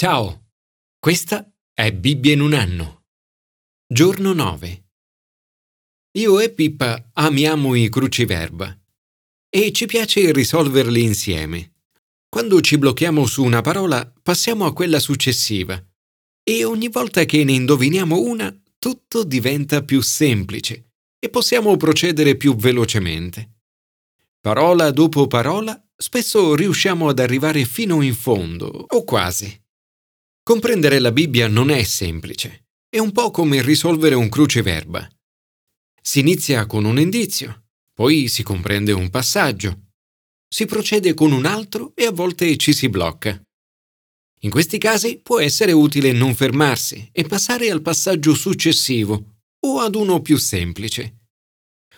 Ciao, questa è Bibbia in un anno. Giorno 9. Io e Pippa amiamo i cruciverba e ci piace risolverli insieme. Quando ci blocchiamo su una parola, passiamo a quella successiva e ogni volta che ne indoviniamo una, tutto diventa più semplice e possiamo procedere più velocemente. Parola dopo parola, spesso riusciamo ad arrivare fino in fondo, o quasi. Comprendere la Bibbia non è semplice, è un po' come risolvere un cruciverba. Si inizia con un indizio, poi si comprende un passaggio, si procede con un altro e a volte ci si blocca. In questi casi può essere utile non fermarsi e passare al passaggio successivo o ad uno più semplice.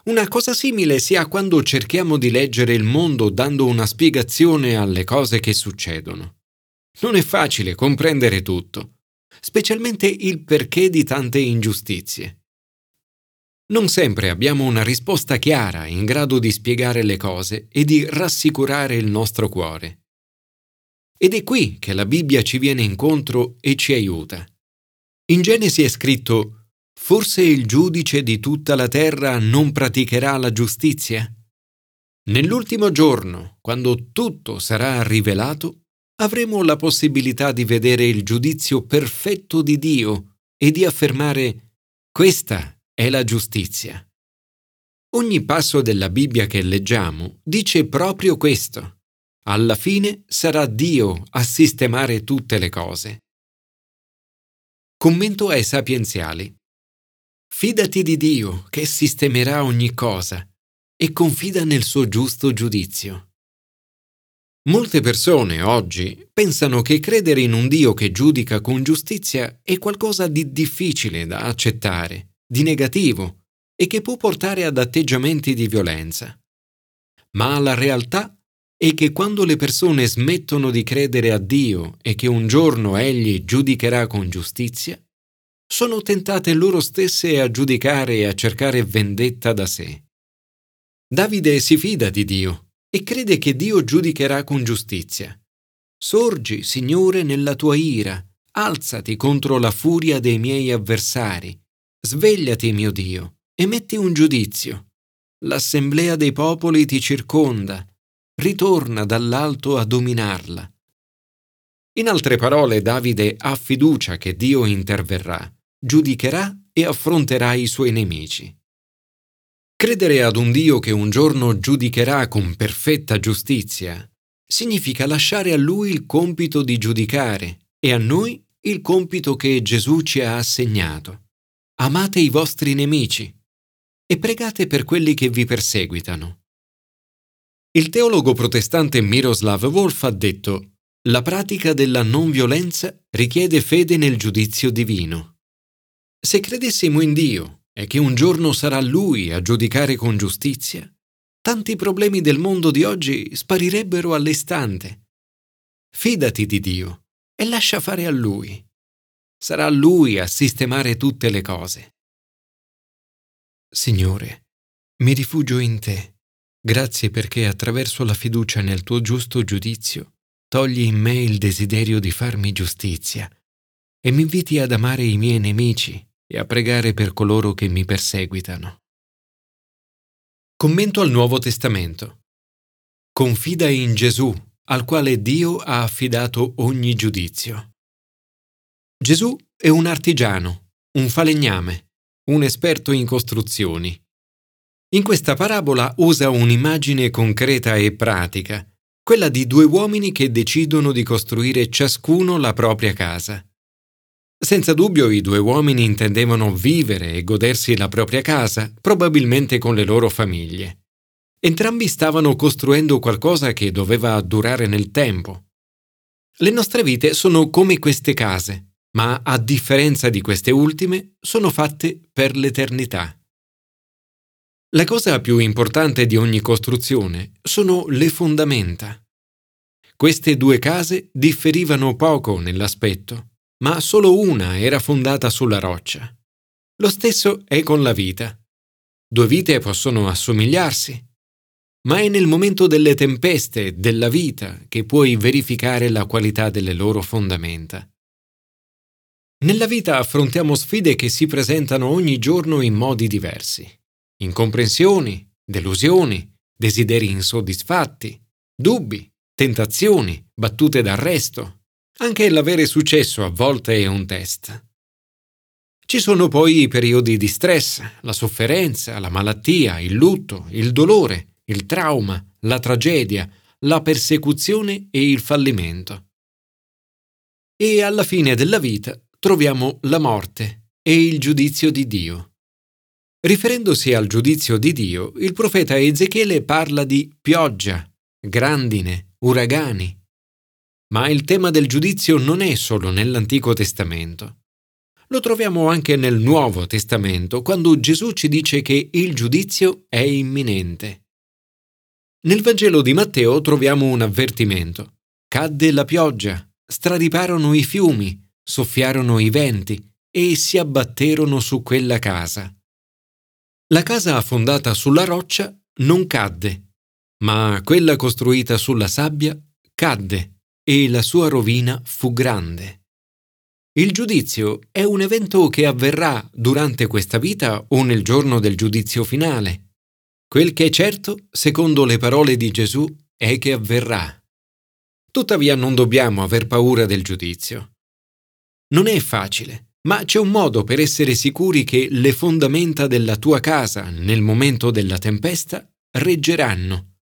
Una cosa simile si ha quando cerchiamo di leggere il mondo dando una spiegazione alle cose che succedono. Non è facile comprendere tutto, specialmente il perché di tante ingiustizie. Non sempre abbiamo una risposta chiara in grado di spiegare le cose e di rassicurare il nostro cuore. Ed è qui che la Bibbia ci viene incontro e ci aiuta. In Genesi è scritto Forse il giudice di tutta la terra non praticherà la giustizia? Nell'ultimo giorno, quando tutto sarà rivelato, avremo la possibilità di vedere il giudizio perfetto di Dio e di affermare questa è la giustizia. Ogni passo della Bibbia che leggiamo dice proprio questo. Alla fine sarà Dio a sistemare tutte le cose. Commento ai sapienziali. Fidati di Dio che sistemerà ogni cosa e confida nel suo giusto giudizio. Molte persone oggi pensano che credere in un Dio che giudica con giustizia è qualcosa di difficile da accettare, di negativo e che può portare ad atteggiamenti di violenza. Ma la realtà è che quando le persone smettono di credere a Dio e che un giorno Egli giudicherà con giustizia, sono tentate loro stesse a giudicare e a cercare vendetta da sé. Davide si fida di Dio e crede che Dio giudicherà con giustizia. Sorgi, Signore, nella tua ira, alzati contro la furia dei miei avversari, svegliati, mio Dio, e metti un giudizio. L'assemblea dei popoli ti circonda, ritorna dall'alto a dominarla. In altre parole, Davide ha fiducia che Dio interverrà giudicherà e affronterà i suoi nemici. Credere ad un Dio che un giorno giudicherà con perfetta giustizia significa lasciare a Lui il compito di giudicare e a noi il compito che Gesù ci ha assegnato. Amate i vostri nemici e pregate per quelli che vi perseguitano. Il teologo protestante Miroslav Wolf ha detto la pratica della non violenza richiede fede nel giudizio divino. Se credessimo in Dio e che un giorno sarà Lui a giudicare con giustizia, tanti problemi del mondo di oggi sparirebbero all'istante. Fidati di Dio e lascia fare a Lui. Sarà Lui a sistemare tutte le cose. Signore, mi rifugio in te. Grazie perché attraverso la fiducia nel tuo giusto giudizio togli in me il desiderio di farmi giustizia e mi inviti ad amare i miei nemici e a pregare per coloro che mi perseguitano. Commento al Nuovo Testamento. Confida in Gesù, al quale Dio ha affidato ogni giudizio. Gesù è un artigiano, un falegname, un esperto in costruzioni. In questa parabola usa un'immagine concreta e pratica, quella di due uomini che decidono di costruire ciascuno la propria casa. Senza dubbio i due uomini intendevano vivere e godersi la propria casa, probabilmente con le loro famiglie. Entrambi stavano costruendo qualcosa che doveva durare nel tempo. Le nostre vite sono come queste case, ma a differenza di queste ultime, sono fatte per l'eternità. La cosa più importante di ogni costruzione sono le fondamenta. Queste due case differivano poco nell'aspetto ma solo una era fondata sulla roccia. Lo stesso è con la vita. Due vite possono assomigliarsi, ma è nel momento delle tempeste, della vita, che puoi verificare la qualità delle loro fondamenta. Nella vita affrontiamo sfide che si presentano ogni giorno in modi diversi. Incomprensioni, delusioni, desideri insoddisfatti, dubbi, tentazioni, battute d'arresto. Anche l'avere successo a volte è un test. Ci sono poi i periodi di stress, la sofferenza, la malattia, il lutto, il dolore, il trauma, la tragedia, la persecuzione e il fallimento. E alla fine della vita troviamo la morte e il giudizio di Dio. Riferendosi al giudizio di Dio, il profeta Ezechiele parla di pioggia, grandine, uragani. Ma il tema del giudizio non è solo nell'Antico Testamento. Lo troviamo anche nel Nuovo Testamento, quando Gesù ci dice che il giudizio è imminente. Nel Vangelo di Matteo troviamo un avvertimento. Cadde la pioggia, stradiparono i fiumi, soffiarono i venti e si abbatterono su quella casa. La casa fondata sulla roccia non cadde, ma quella costruita sulla sabbia cadde e la sua rovina fu grande. Il giudizio è un evento che avverrà durante questa vita o nel giorno del giudizio finale. Quel che è certo, secondo le parole di Gesù, è che avverrà. Tuttavia non dobbiamo aver paura del giudizio. Non è facile, ma c'è un modo per essere sicuri che le fondamenta della tua casa nel momento della tempesta reggeranno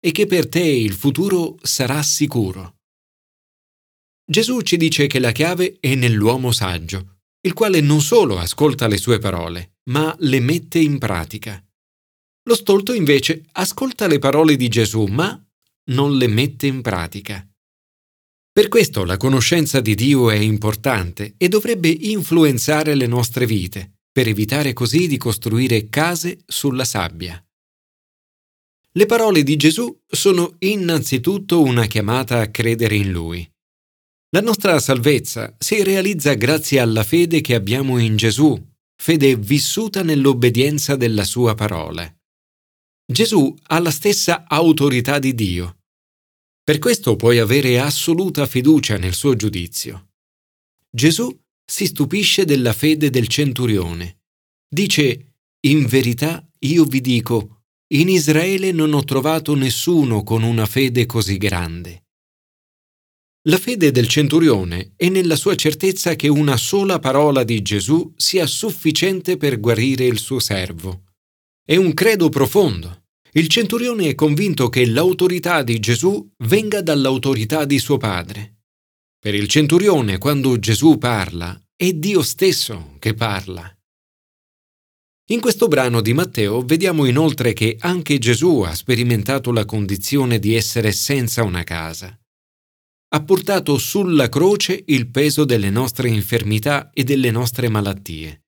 e che per te il futuro sarà sicuro. Gesù ci dice che la chiave è nell'uomo saggio, il quale non solo ascolta le sue parole, ma le mette in pratica. Lo stolto invece ascolta le parole di Gesù, ma non le mette in pratica. Per questo la conoscenza di Dio è importante e dovrebbe influenzare le nostre vite, per evitare così di costruire case sulla sabbia. Le parole di Gesù sono innanzitutto una chiamata a credere in Lui. La nostra salvezza si realizza grazie alla fede che abbiamo in Gesù, fede vissuta nell'obbedienza della sua parola. Gesù ha la stessa autorità di Dio. Per questo puoi avere assoluta fiducia nel suo giudizio. Gesù si stupisce della fede del centurione. Dice, in verità io vi dico, in Israele non ho trovato nessuno con una fede così grande. La fede del centurione è nella sua certezza che una sola parola di Gesù sia sufficiente per guarire il suo servo. È un credo profondo. Il centurione è convinto che l'autorità di Gesù venga dall'autorità di suo padre. Per il centurione, quando Gesù parla, è Dio stesso che parla. In questo brano di Matteo vediamo inoltre che anche Gesù ha sperimentato la condizione di essere senza una casa ha portato sulla croce il peso delle nostre infermità e delle nostre malattie.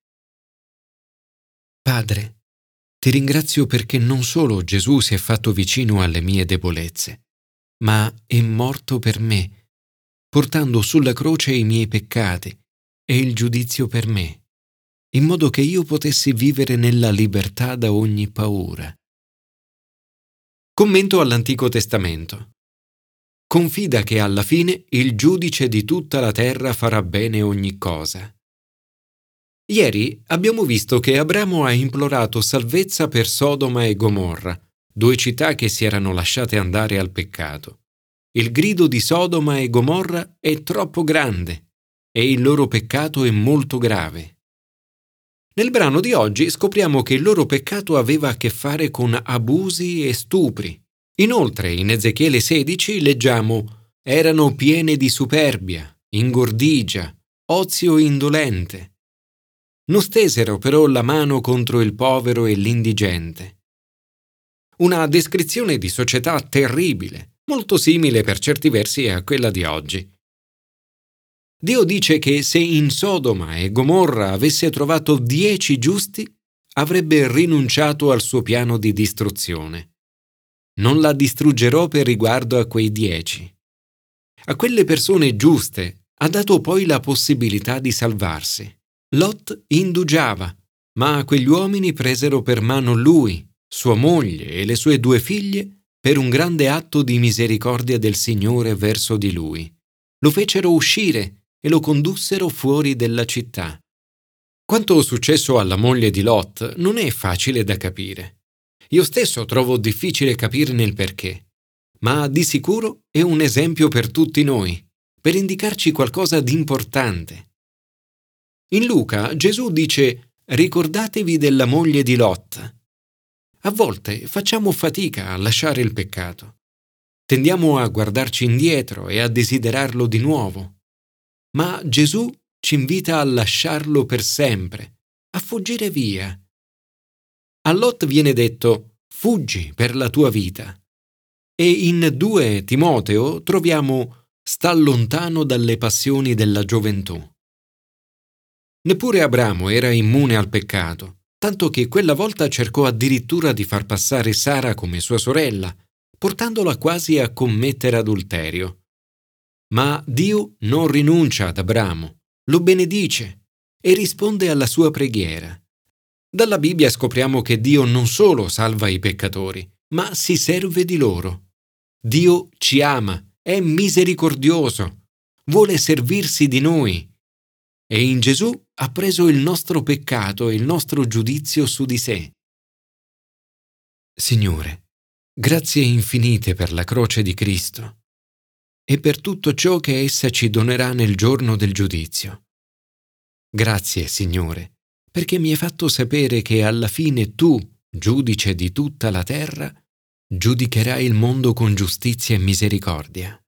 Padre, ti ringrazio perché non solo Gesù si è fatto vicino alle mie debolezze, ma è morto per me, portando sulla croce i miei peccati e il giudizio per me, in modo che io potessi vivere nella libertà da ogni paura. Commento all'Antico Testamento confida che alla fine il giudice di tutta la terra farà bene ogni cosa. Ieri abbiamo visto che Abramo ha implorato salvezza per Sodoma e Gomorra, due città che si erano lasciate andare al peccato. Il grido di Sodoma e Gomorra è troppo grande e il loro peccato è molto grave. Nel brano di oggi scopriamo che il loro peccato aveva a che fare con abusi e stupri. Inoltre in Ezechiele 16 leggiamo erano piene di superbia, ingordigia, ozio indolente. Non stesero però la mano contro il povero e l'indigente. Una descrizione di società terribile, molto simile per certi versi a quella di oggi. Dio dice che se in Sodoma e Gomorra avesse trovato dieci giusti, avrebbe rinunciato al suo piano di distruzione non la distruggerò per riguardo a quei dieci. A quelle persone giuste ha dato poi la possibilità di salvarsi. Lot indugiava, ma quegli uomini presero per mano lui sua moglie e le sue due figlie per un grande atto di misericordia del Signore verso di lui. Lo fecero uscire e lo condussero fuori della città. Quanto successo alla moglie di Lot non è facile da capire. Io stesso trovo difficile capirne il perché, ma di sicuro è un esempio per tutti noi, per indicarci qualcosa di importante. In Luca Gesù dice ricordatevi della moglie di Lot. A volte facciamo fatica a lasciare il peccato. Tendiamo a guardarci indietro e a desiderarlo di nuovo. Ma Gesù ci invita a lasciarlo per sempre, a fuggire via. A Lot viene detto fuggi per la tua vita. E in 2 Timoteo troviamo sta lontano dalle passioni della gioventù. Neppure Abramo era immune al peccato, tanto che quella volta cercò addirittura di far passare Sara come sua sorella, portandola quasi a commettere adulterio. Ma Dio non rinuncia ad Abramo, lo benedice e risponde alla sua preghiera. Dalla Bibbia scopriamo che Dio non solo salva i peccatori, ma si serve di loro. Dio ci ama, è misericordioso, vuole servirsi di noi e in Gesù ha preso il nostro peccato e il nostro giudizio su di sé. Signore, grazie infinite per la croce di Cristo e per tutto ciò che essa ci donerà nel giorno del giudizio. Grazie, Signore, perché mi hai fatto sapere che alla fine tu, giudice di tutta la terra, giudicherai il mondo con giustizia e misericordia.